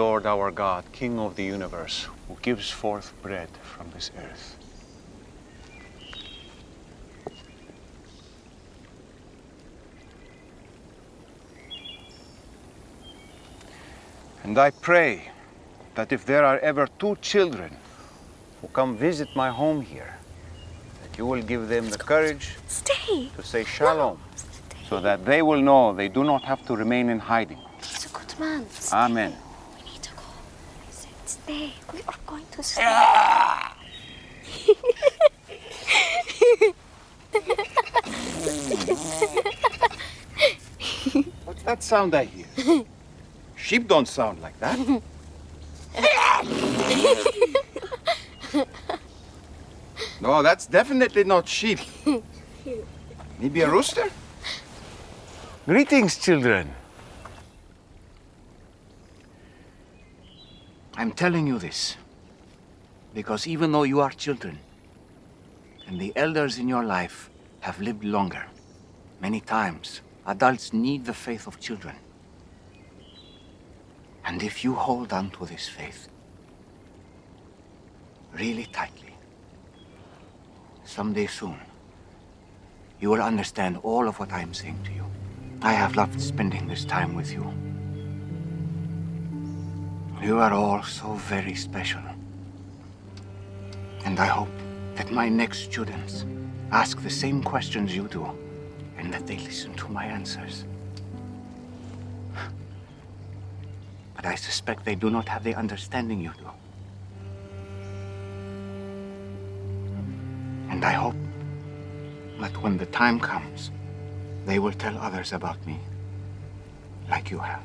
Lord our God, King of the universe, who gives forth bread from this earth. And I pray that if there are ever two children who come visit my home here, that you will give them the courage Stay. to say shalom, Stay. so that they will know they do not have to remain in hiding. He's a good man. Stay. Amen. We need to go. Stay. We are going to stay. What's that sound I hear? Sheep don't sound like that. no, that's definitely not sheep. Maybe a rooster? Greetings, children. I'm telling you this because even though you are children and the elders in your life have lived longer, many times adults need the faith of children. And if you hold on to this faith really tightly, someday soon, you will understand all of what I am saying to you. I have loved spending this time with you. You are all so very special. And I hope that my next students ask the same questions you do and that they listen to my answers. But I suspect they do not have the understanding you do. And I hope that when the time comes, they will tell others about me, like you have.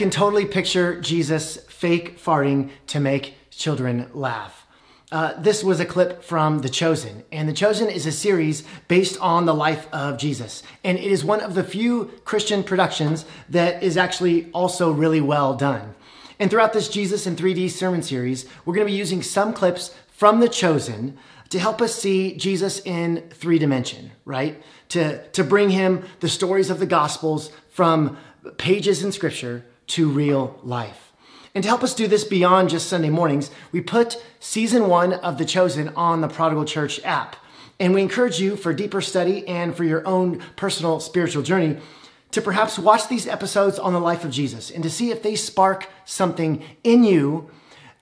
Can totally picture Jesus fake farting to make children laugh. Uh, this was a clip from The Chosen, and The Chosen is a series based on the life of Jesus. And it is one of the few Christian productions that is actually also really well done. And throughout this Jesus in 3D sermon series, we're going to be using some clips from The Chosen to help us see Jesus in three dimension, right? To, to bring him the stories of the Gospels from pages in Scripture to real life. And to help us do this beyond just Sunday mornings, we put season one of The Chosen on the Prodigal Church app. And we encourage you for deeper study and for your own personal spiritual journey to perhaps watch these episodes on the life of Jesus and to see if they spark something in you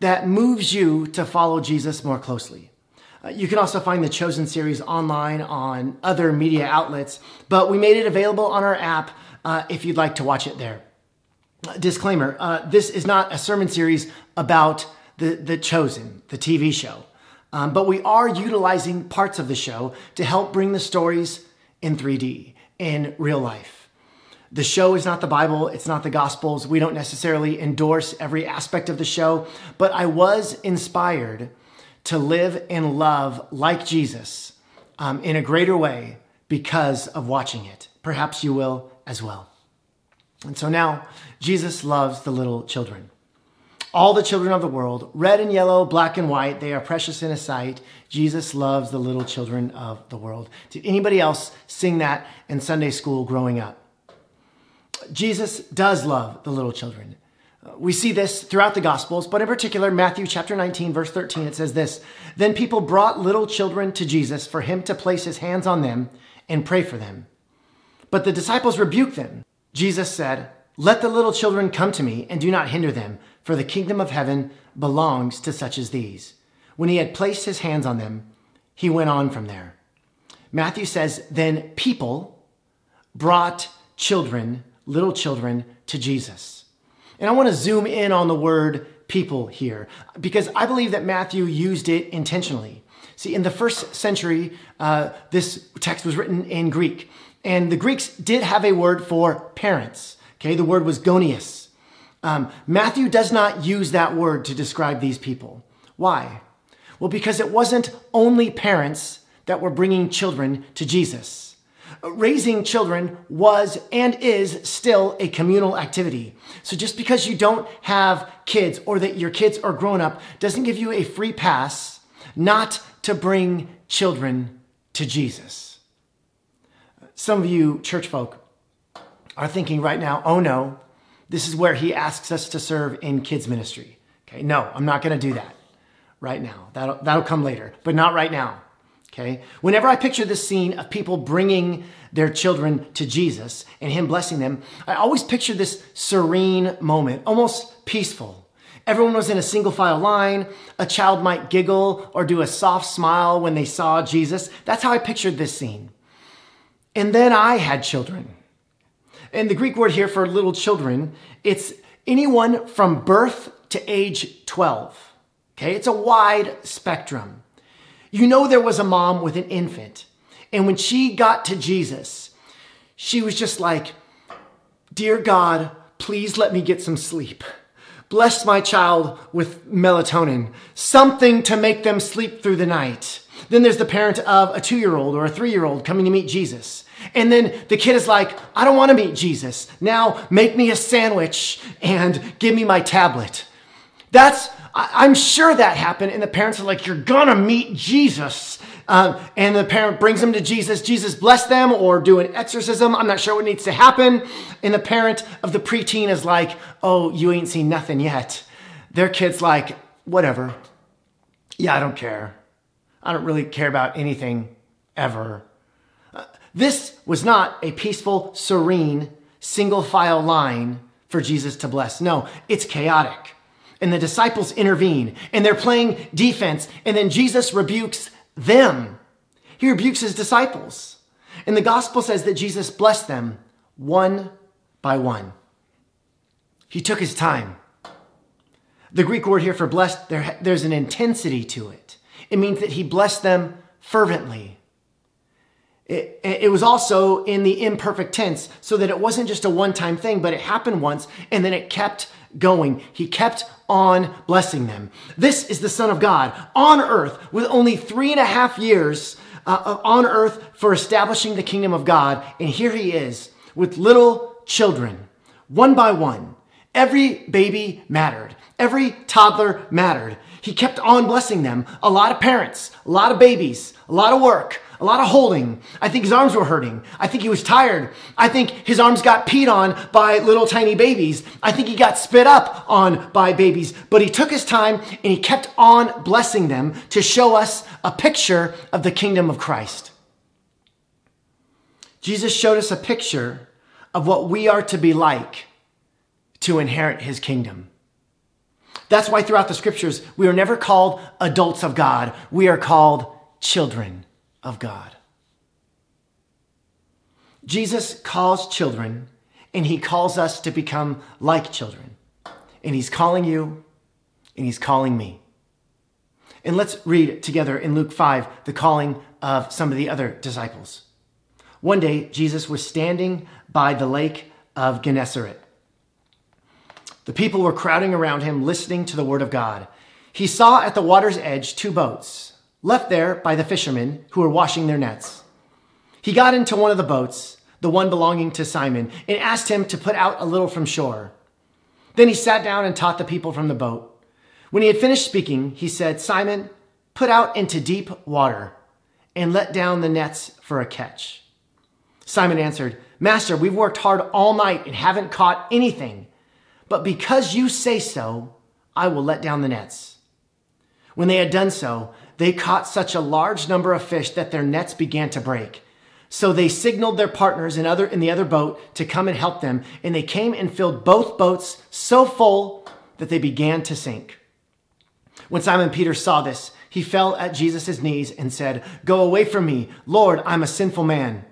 that moves you to follow Jesus more closely. Uh, you can also find the Chosen series online on other media outlets, but we made it available on our app uh, if you'd like to watch it there disclaimer uh, this is not a sermon series about the, the chosen the tv show. Um, but we are utilizing parts of the show to help bring the stories in 3d in real life. The show is not the bible it's not the gospels. We don't necessarily endorse every aspect of the show but i was inspired to live and love like jesus um, in a greater way because of watching it. Perhaps you will as well and so now Jesus loves the little children. All the children of the world, red and yellow, black and white, they are precious in his sight. Jesus loves the little children of the world. Did anybody else sing that in Sunday school growing up? Jesus does love the little children. We see this throughout the Gospels, but in particular, Matthew chapter 19, verse 13, it says this Then people brought little children to Jesus for him to place his hands on them and pray for them. But the disciples rebuked them. Jesus said, Let the little children come to me and do not hinder them, for the kingdom of heaven belongs to such as these. When he had placed his hands on them, he went on from there. Matthew says, Then people brought children, little children, to Jesus. And I want to zoom in on the word people here because I believe that Matthew used it intentionally. See, in the first century, uh, this text was written in Greek. And the Greeks did have a word for parents. Okay, the word was gonius. Um, Matthew does not use that word to describe these people. Why? Well, because it wasn't only parents that were bringing children to Jesus, Raising children was and is still a communal activity. So just because you don't have kids or that your kids are grown up doesn't give you a free pass not to bring children to Jesus. Some of you church folk are thinking right now, oh no, this is where he asks us to serve in kids ministry. Okay, no, I'm not going to do that right now. That'll, that'll come later, but not right now. Okay. Whenever I picture this scene of people bringing their children to Jesus and him blessing them, I always picture this serene moment, almost peaceful. Everyone was in a single file line. A child might giggle or do a soft smile when they saw Jesus. That's how I pictured this scene. And then I had children. And the Greek word here for little children, it's anyone from birth to age 12. Okay, it's a wide spectrum. You know, there was a mom with an infant, and when she got to Jesus, she was just like, Dear God, please let me get some sleep. Bless my child with melatonin, something to make them sleep through the night. Then there's the parent of a two year old or a three year old coming to meet Jesus. And then the kid is like, I don't want to meet Jesus. Now make me a sandwich and give me my tablet. That's, I'm sure that happened. And the parents are like, You're gonna meet Jesus. Um, and the parent brings them to Jesus. Jesus bless them or do an exorcism. I'm not sure what needs to happen. And the parent of the preteen is like, Oh, you ain't seen nothing yet. Their kid's like, Whatever. Yeah, I don't care. I don't really care about anything ever. Uh, this was not a peaceful, serene, single file line for Jesus to bless. No, it's chaotic and the disciples intervene and they're playing defense. And then Jesus rebukes them. He rebukes his disciples. And the gospel says that Jesus blessed them one by one. He took his time. The Greek word here for blessed, there, there's an intensity to it. It means that he blessed them fervently. It, it, was also in the imperfect tense, so that it wasn't just a one time thing, but it happened once and then it kept going. He kept on blessing them. This is the Son of God on earth with only three and a half years uh, on earth for establishing the kingdom of God. And here he is with little children, one by one. Every baby mattered. Every toddler mattered. He kept on blessing them. A lot of parents, a lot of babies, a lot of work, a lot of holding. I think his arms were hurting. I think he was tired. I think his arms got peed on by little tiny babies. I think he got spit up on by babies. But he took his time and he kept on blessing them to show us a picture of the kingdom of Christ. Jesus showed us a picture of what we are to be like to inherit his kingdom. That's why throughout the scriptures, we are never called adults of God. We are called children of God. Jesus calls children and he calls us to become like children. And he's calling you and he's calling me. And let's read together in Luke 5 the calling of some of the other disciples. One day, Jesus was standing by the lake of Gennesaret. The people were crowding around him, listening to the word of God. He saw at the water's edge two boats left there by the fishermen who were washing their nets. He got into one of the boats, the one belonging to Simon, and asked him to put out a little from shore. Then he sat down and taught the people from the boat. When he had finished speaking, he said, Simon, put out into deep water and let down the nets for a catch. Simon answered, Master, we've worked hard all night and haven't caught anything. But because you say so, I will let down the nets. When they had done so, they caught such a large number of fish that their nets began to break. So they signaled their partners in, other, in the other boat to come and help them, and they came and filled both boats so full that they began to sink. When Simon Peter saw this, he fell at Jesus' knees and said, Go away from me, Lord, I'm a sinful man.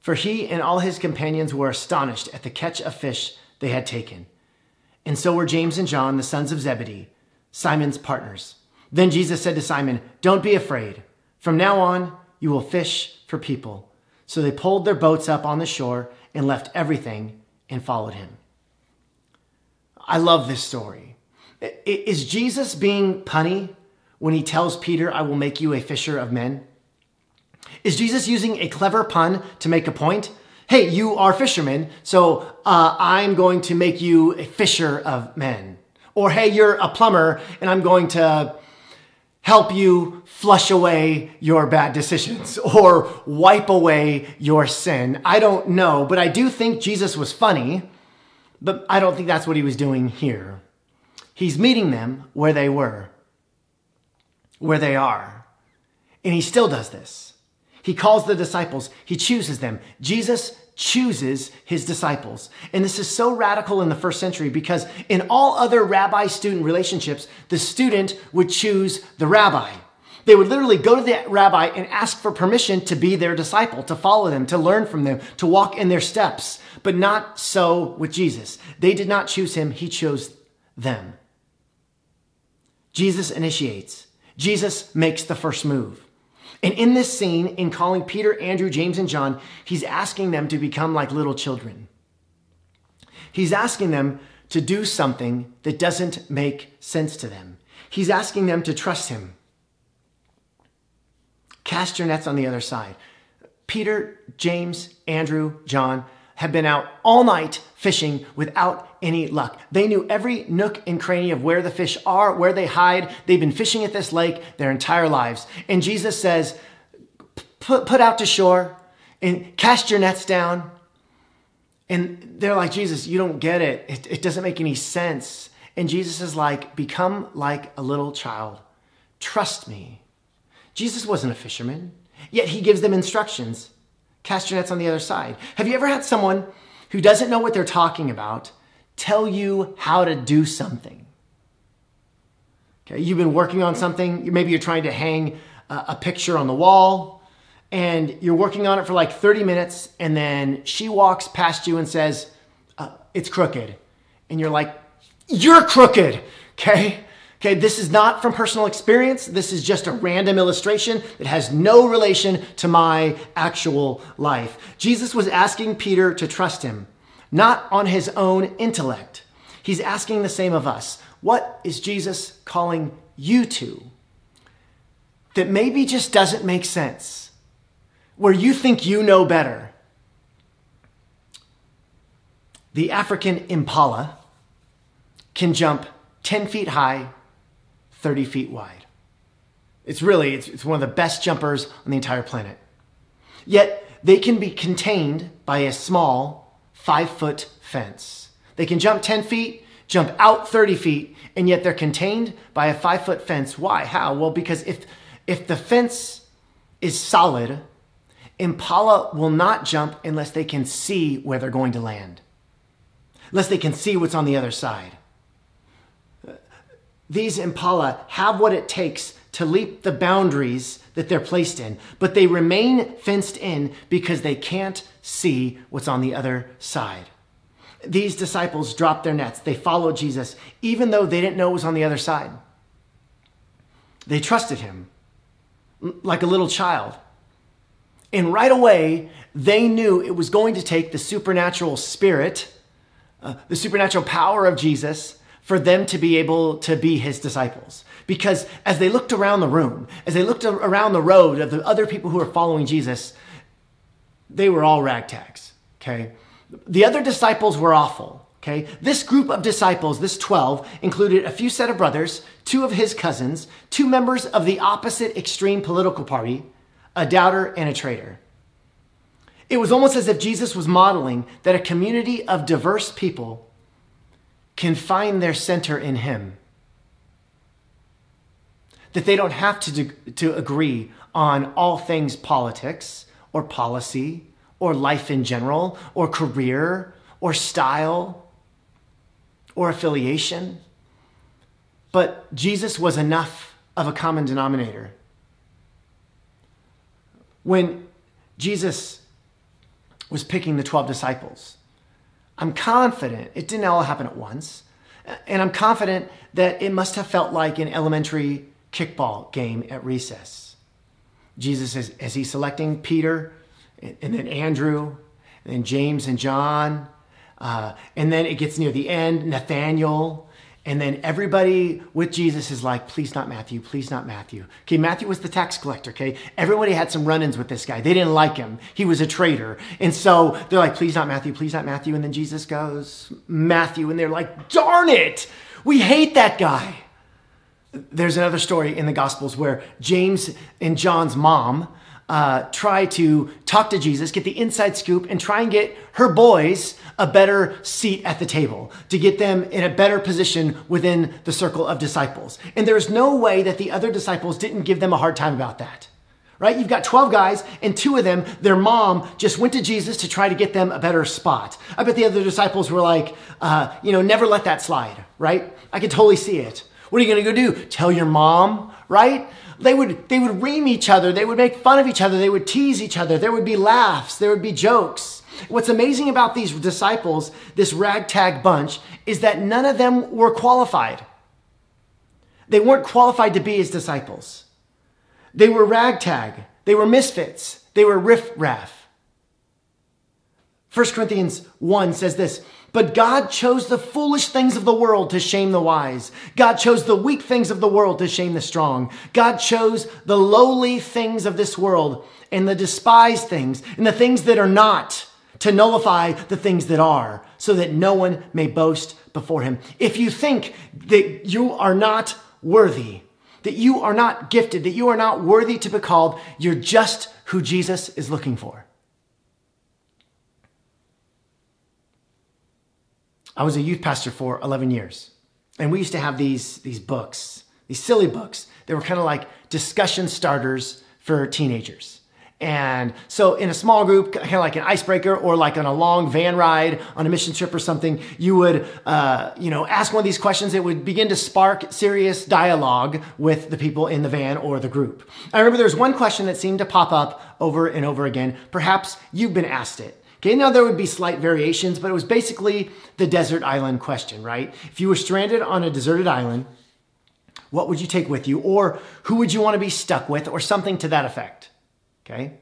For he and all his companions were astonished at the catch of fish they had taken. And so were James and John, the sons of Zebedee, Simon's partners. Then Jesus said to Simon, Don't be afraid. From now on, you will fish for people. So they pulled their boats up on the shore and left everything and followed him. I love this story. Is Jesus being punny when he tells Peter, I will make you a fisher of men? Is Jesus using a clever pun to make a point? Hey, you are fishermen, so uh, I'm going to make you a fisher of men. Or hey, you're a plumber, and I'm going to help you flush away your bad decisions or wipe away your sin. I don't know, but I do think Jesus was funny, but I don't think that's what he was doing here. He's meeting them where they were, where they are. And he still does this. He calls the disciples, he chooses them. Jesus chooses his disciples. And this is so radical in the first century because in all other rabbi student relationships, the student would choose the rabbi. They would literally go to the rabbi and ask for permission to be their disciple, to follow them, to learn from them, to walk in their steps. But not so with Jesus. They did not choose him, he chose them. Jesus initiates. Jesus makes the first move. And in this scene, in calling Peter, Andrew, James, and John, he's asking them to become like little children. He's asking them to do something that doesn't make sense to them. He's asking them to trust him. Cast your nets on the other side. Peter, James, Andrew, John have been out all night fishing without any luck. They knew every nook and cranny of where the fish are, where they hide. They've been fishing at this lake their entire lives. And Jesus says, put, out to shore and cast your nets down. And they're like, Jesus, you don't get it. It, it doesn't make any sense. And Jesus is like, become like a little child. Trust me. Jesus wasn't a fisherman, yet he gives them instructions. Cast your nets on the other side. Have you ever had someone who doesn't know what they're talking about tell you how to do something? Okay, you've been working on something. Maybe you're trying to hang a picture on the wall and you're working on it for like 30 minutes and then she walks past you and says, uh, It's crooked. And you're like, You're crooked. Okay. Okay, this is not from personal experience. This is just a random illustration that has no relation to my actual life. Jesus was asking Peter to trust him, not on his own intellect. He's asking the same of us. What is Jesus calling you to that maybe just doesn't make sense? Where you think you know better? The African impala can jump 10 feet high 30 feet wide. It's really, it's, it's one of the best jumpers on the entire planet. Yet they can be contained by a small five foot fence. They can jump 10 feet, jump out 30 feet, and yet they're contained by a five foot fence. Why? How? Well, because if, if the fence is solid, Impala will not jump unless they can see where they're going to land, unless they can see what's on the other side these impala have what it takes to leap the boundaries that they're placed in, but they remain fenced in because they can't see what's on the other side. These disciples dropped their nets. They followed Jesus, even though they didn't know what was on the other side. They trusted him like a little child. And right away, they knew it was going to take the supernatural spirit, uh, the supernatural power of Jesus for them to be able to be his disciples. Because as they looked around the room, as they looked around the road of the other people who were following Jesus, they were all ragtags, okay? The other disciples were awful, okay? This group of disciples, this 12, included a few set of brothers, two of his cousins, two members of the opposite extreme political party, a doubter and a traitor. It was almost as if Jesus was modeling that a community of diverse people can find their center in Him. That they don't have to, to agree on all things politics or policy or life in general or career or style or affiliation. But Jesus was enough of a common denominator. When Jesus was picking the 12 disciples, I'm confident it didn't all happen at once. And I'm confident that it must have felt like an elementary kickball game at recess. Jesus, is, as he's selecting Peter and then Andrew and then James and John, uh, and then it gets near the end, Nathaniel, And then everybody with Jesus is like, please not Matthew, please not Matthew. Okay, Matthew was the tax collector, okay? Everybody had some run ins with this guy. They didn't like him. He was a traitor. And so they're like, please not Matthew, please not Matthew. And then Jesus goes, Matthew. And they're like, darn it, we hate that guy. There's another story in the Gospels where James and John's mom uh, try to talk to Jesus, get the inside scoop, and try and get her boys a better seat at the table, to get them in a better position within the circle of disciples. And there's no way that the other disciples didn't give them a hard time about that. Right? You've got 12 guys, and two of them, their mom just went to Jesus to try to get them a better spot. I bet the other disciples were like, uh, you know, never let that slide, right? I can totally see it. What are you going to go do? Tell your mom, right? They would, they would ream each other. They would make fun of each other. They would tease each other. There would be laughs. There would be jokes. What's amazing about these disciples, this ragtag bunch, is that none of them were qualified. They weren't qualified to be his disciples. They were ragtag. They were misfits. They were riffraff. 1 Corinthians 1 says this but God chose the foolish things of the world to shame the wise. God chose the weak things of the world to shame the strong. God chose the lowly things of this world and the despised things and the things that are not to nullify the things that are so that no one may boast before him. If you think that you are not worthy, that you are not gifted, that you are not worthy to be called, you're just who Jesus is looking for. I was a youth pastor for 11 years. And we used to have these, these books, these silly books. They were kind of like discussion starters for teenagers. And so in a small group, kind of like an icebreaker or like on a long van ride on a mission trip or something, you would, uh, you know, ask one of these questions It would begin to spark serious dialogue with the people in the van or the group. I remember there was one question that seemed to pop up over and over again. Perhaps you've been asked it. Okay, now there would be slight variations, but it was basically the desert island question, right? If you were stranded on a deserted island, what would you take with you? Or who would you want to be stuck with? Or something to that effect. Okay?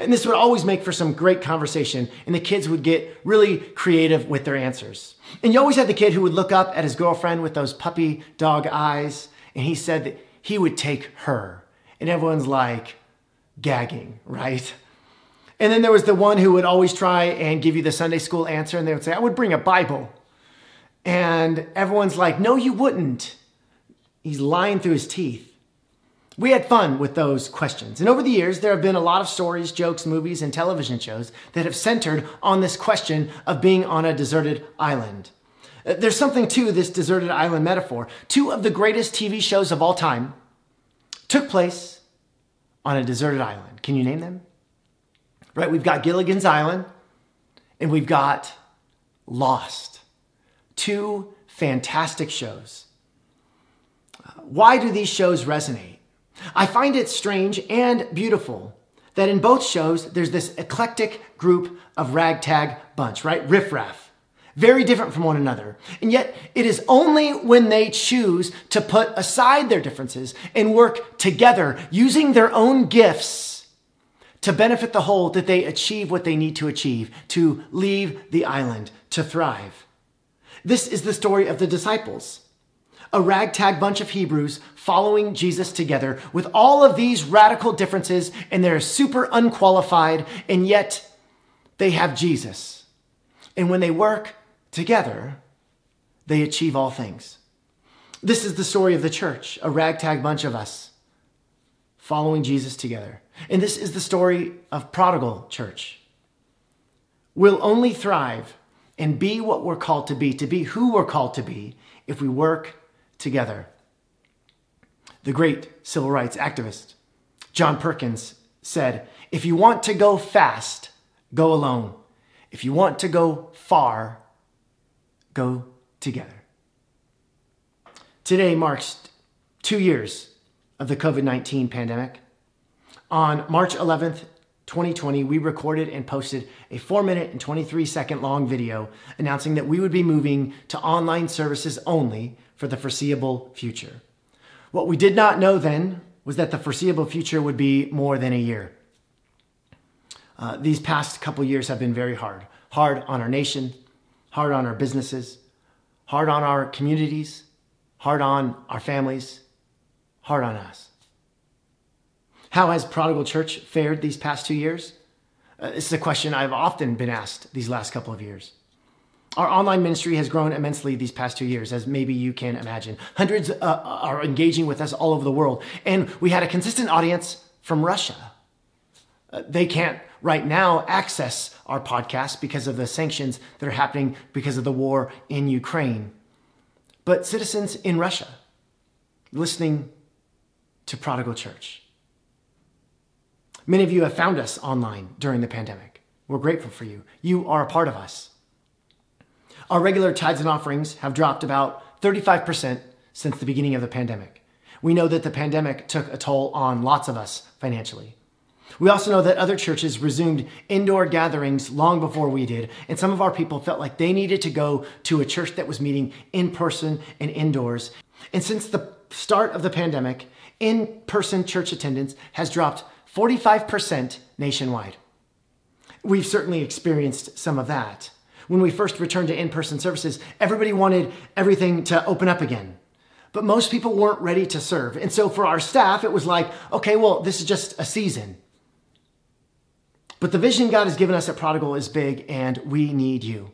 And this would always make for some great conversation, and the kids would get really creative with their answers. And you always had the kid who would look up at his girlfriend with those puppy dog eyes, and he said that he would take her. And everyone's like gagging, right? And then there was the one who would always try and give you the Sunday school answer, and they would say, I would bring a Bible. And everyone's like, No, you wouldn't. He's lying through his teeth. We had fun with those questions. And over the years, there have been a lot of stories, jokes, movies, and television shows that have centered on this question of being on a deserted island. Uh, there's something to this deserted island metaphor. Two of the greatest TV shows of all time took place on a deserted island. Can you name them? Right? We've got Gilligan's Island and we've got Lost. Two fantastic shows. Uh, why do these shows resonate? I find it strange and beautiful that in both shows there's this eclectic group of ragtag bunch, right? Riffraff. Very different from one another. And yet it is only when they choose to put aside their differences and work together using their own gifts to benefit the whole that they achieve what they need to achieve, to leave the island, to thrive. This is the story of the disciples. A ragtag bunch of Hebrews following Jesus together with all of these radical differences, and they're super unqualified, and yet they have Jesus. And when they work together, they achieve all things. This is the story of the church, a ragtag bunch of us following Jesus together. And this is the story of Prodigal Church. We'll only thrive and be what we're called to be, to be who we're called to be, if we work together. The great civil rights activist John Perkins said, If you want to go fast, go alone. If you want to go far, go together. Today marks two years of the COVID 19 pandemic. On March 11th, 2020, we recorded and posted a 4 minute and 23 second long video announcing that we would be moving to online services only for the foreseeable future. What we did not know then was that the foreseeable future would be more than a year. Uh, these past couple years have been very hard. Hard on our nation, hard on our businesses, hard on our communities, hard on our families, hard on us. How has Prodigal Church fared these past two years? Uh, this is a question I've often been asked these last couple of years. Our online ministry has grown immensely these past two years, as maybe you can imagine. Hundreds uh, are engaging with us all over the world. And we had a consistent audience from Russia. Uh, they can't right now access our podcast because of the sanctions that are happening because of the war in Ukraine. But citizens in Russia listening to Prodigal Church. Many of you have found us online during the pandemic. We're grateful for you. You are a part of us. Our regular tithes and offerings have dropped about 35% since the beginning of the pandemic. We know that the pandemic took a toll on lots of us financially. We also know that other churches resumed indoor gatherings long before we did, and some of our people felt like they needed to go to a church that was meeting in person and indoors. And since the start of the pandemic, in person church attendance has dropped 45% nationwide. We've certainly experienced some of that. When we first returned to in person services, everybody wanted everything to open up again. But most people weren't ready to serve. And so for our staff, it was like, okay, well, this is just a season. But the vision God has given us at Prodigal is big, and we need you.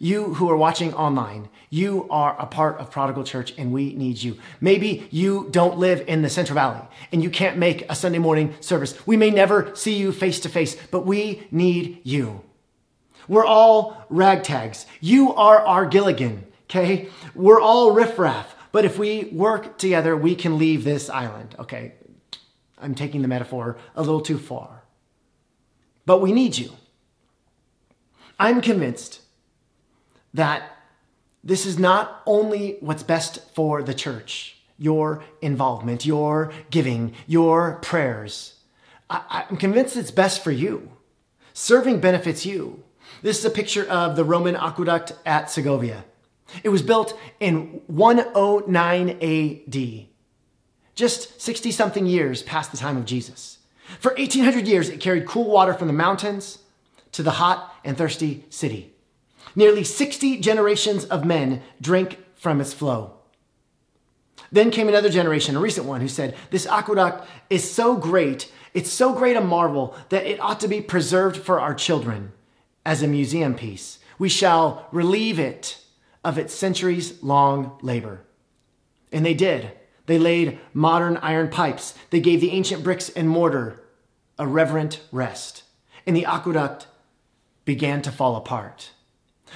You who are watching online, you are a part of Prodigal Church and we need you. Maybe you don't live in the Central Valley and you can't make a Sunday morning service. We may never see you face to face, but we need you. We're all ragtags. You are our Gilligan, okay? We're all riffraff, but if we work together, we can leave this island, okay? I'm taking the metaphor a little too far. But we need you. I'm convinced that this is not only what's best for the church, your involvement, your giving, your prayers. I, am convinced it's best for you. Serving benefits you. This is a picture of the Roman aqueduct at Segovia. It was built in 109 AD, just 60 something years past the time of Jesus. For 1800 years, it carried cool water from the mountains to the hot and thirsty city. Nearly 60 generations of men drank from its flow. Then came another generation, a recent one, who said, This aqueduct is so great, it's so great a marvel that it ought to be preserved for our children as a museum piece. We shall relieve it of its centuries long labor. And they did. They laid modern iron pipes. They gave the ancient bricks and mortar a reverent rest. And the aqueduct began to fall apart.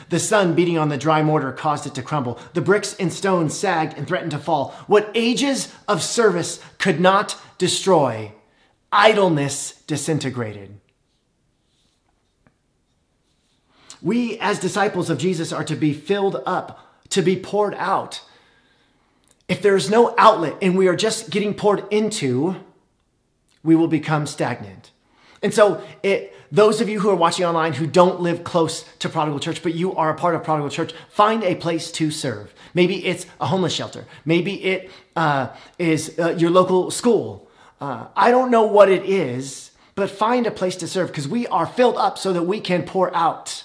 The sun beating on the dry mortar caused it to crumble. The bricks and stones sagged and threatened to fall. What ages of service could not destroy, idleness disintegrated. We, as disciples of Jesus, are to be filled up, to be poured out. If there is no outlet and we are just getting poured into, we will become stagnant. And so, it, those of you who are watching online who don't live close to Prodigal Church, but you are a part of Prodigal Church, find a place to serve. Maybe it's a homeless shelter. Maybe it uh, is uh, your local school. Uh, I don't know what it is, but find a place to serve because we are filled up so that we can pour out.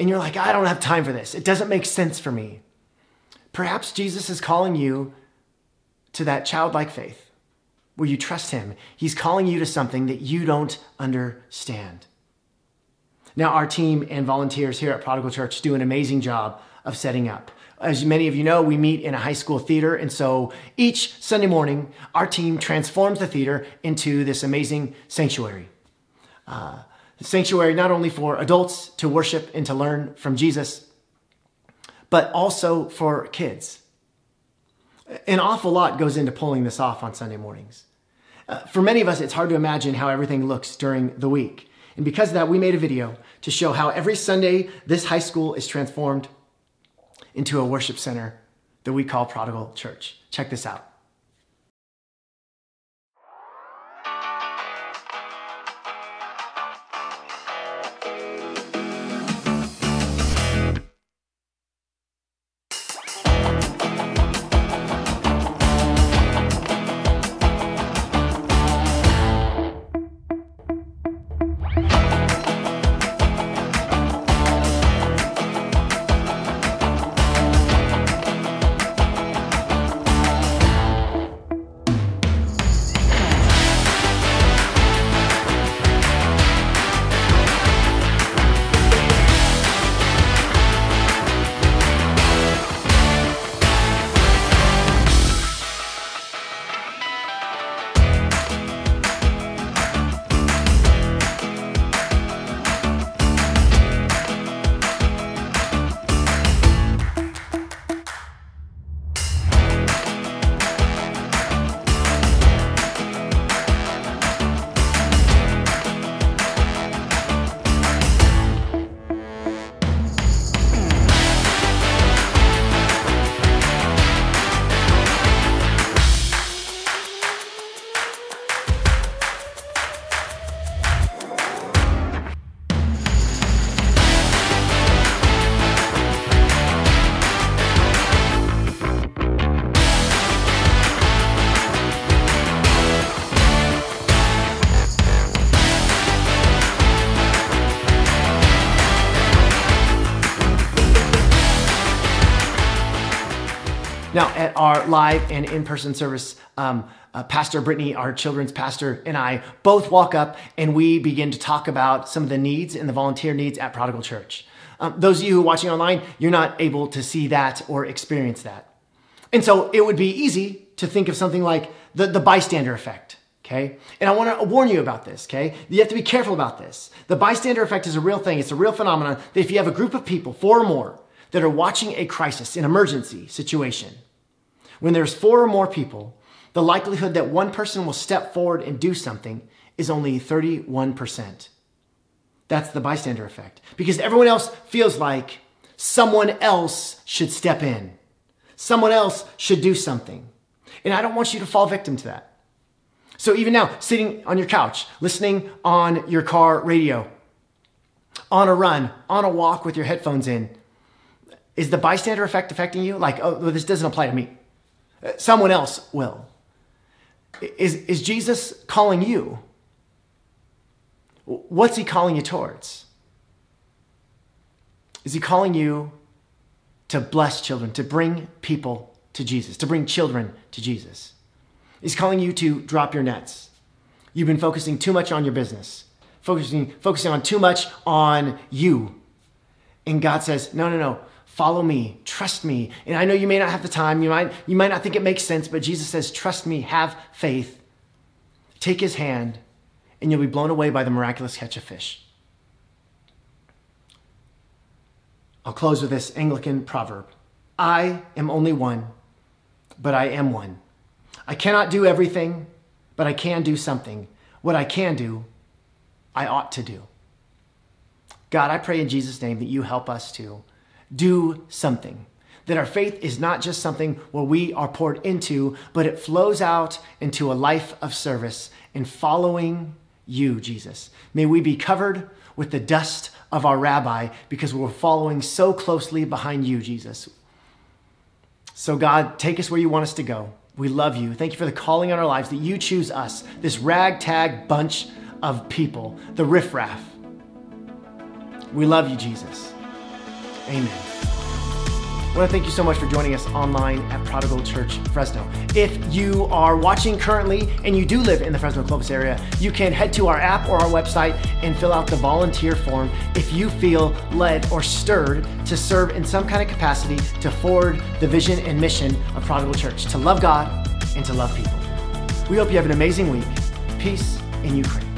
And you're like, I don't have time for this. It doesn't make sense for me. Perhaps Jesus is calling you to that childlike faith where you trust Him. He's calling you to something that you don't understand. Now, our team and volunteers here at Prodigal Church do an amazing job of setting up. As many of you know, we meet in a high school theater, and so each Sunday morning, our team transforms the theater into this amazing sanctuary. Uh, sanctuary not only for adults to worship and to learn from Jesus, but also for kids an awful lot goes into pulling this off on Sunday mornings. Uh, for many of us, it's hard to imagine how everything looks during the week. And because of that, we made a video to show how every Sunday this high school is transformed into a worship center that we call Prodigal Church. Check this out. Live and in person service, um, uh, Pastor Brittany, our children's pastor, and I both walk up and we begin to talk about some of the needs and the volunteer needs at Prodigal Church. Um, those of you who are watching online, you're not able to see that or experience that. And so it would be easy to think of something like the, the bystander effect. Okay. And I want to warn you about this. Okay. You have to be careful about this. The bystander effect is a real thing. It's a real phenomenon that if you have a group of people, four or more, that are watching a crisis, an emergency situation, when there's four or more people, the likelihood that one person will step forward and do something is only 31%. That's the bystander effect. Because everyone else feels like someone else should step in. Someone else should do something. And I don't want you to fall victim to that. So even now, sitting on your couch, listening on your car radio, on a run, on a walk with your headphones in, is the bystander effect affecting you? Like, oh, this doesn't apply to me. Someone else will. Is, is Jesus calling you? What's he calling you towards? Is he calling you to bless children, to bring people to Jesus, to bring children to Jesus? He's calling you to drop your nets. You've been focusing too much on your business, focusing, focusing on too much on you. And God says, no, no, no follow me. Trust me. And i know you may not have the time. You might you might not think it makes sense but jesus says trust me. Have faith. Take his hand and you'll be blown away by the miraculous catch of fish. I'll close with this anglican proverb. I am only one but i am one. I cannot do everything but i can do something. What i can do i ought to do. God i pray in jesus name that you help us to do something. That our faith is not just something where we are poured into, but it flows out into a life of service in following you, Jesus. May we be covered with the dust of our rabbi because we're following so closely behind you, Jesus. So, God, take us where you want us to go. We love you. Thank you for the calling on our lives that you choose us, this ragtag bunch of people, the riffraff. We love you, Jesus. Amen. I want to thank you so much for joining us online at Prodigal Church Fresno. If you are watching currently and you do live in the Fresno Clovis area, you can head to our app or our website and fill out the volunteer form if you feel led or stirred to serve in some kind of capacity to forward the vision and mission of Prodigal Church, to love God and to love people. We hope you have an amazing week. Peace in Ukraine.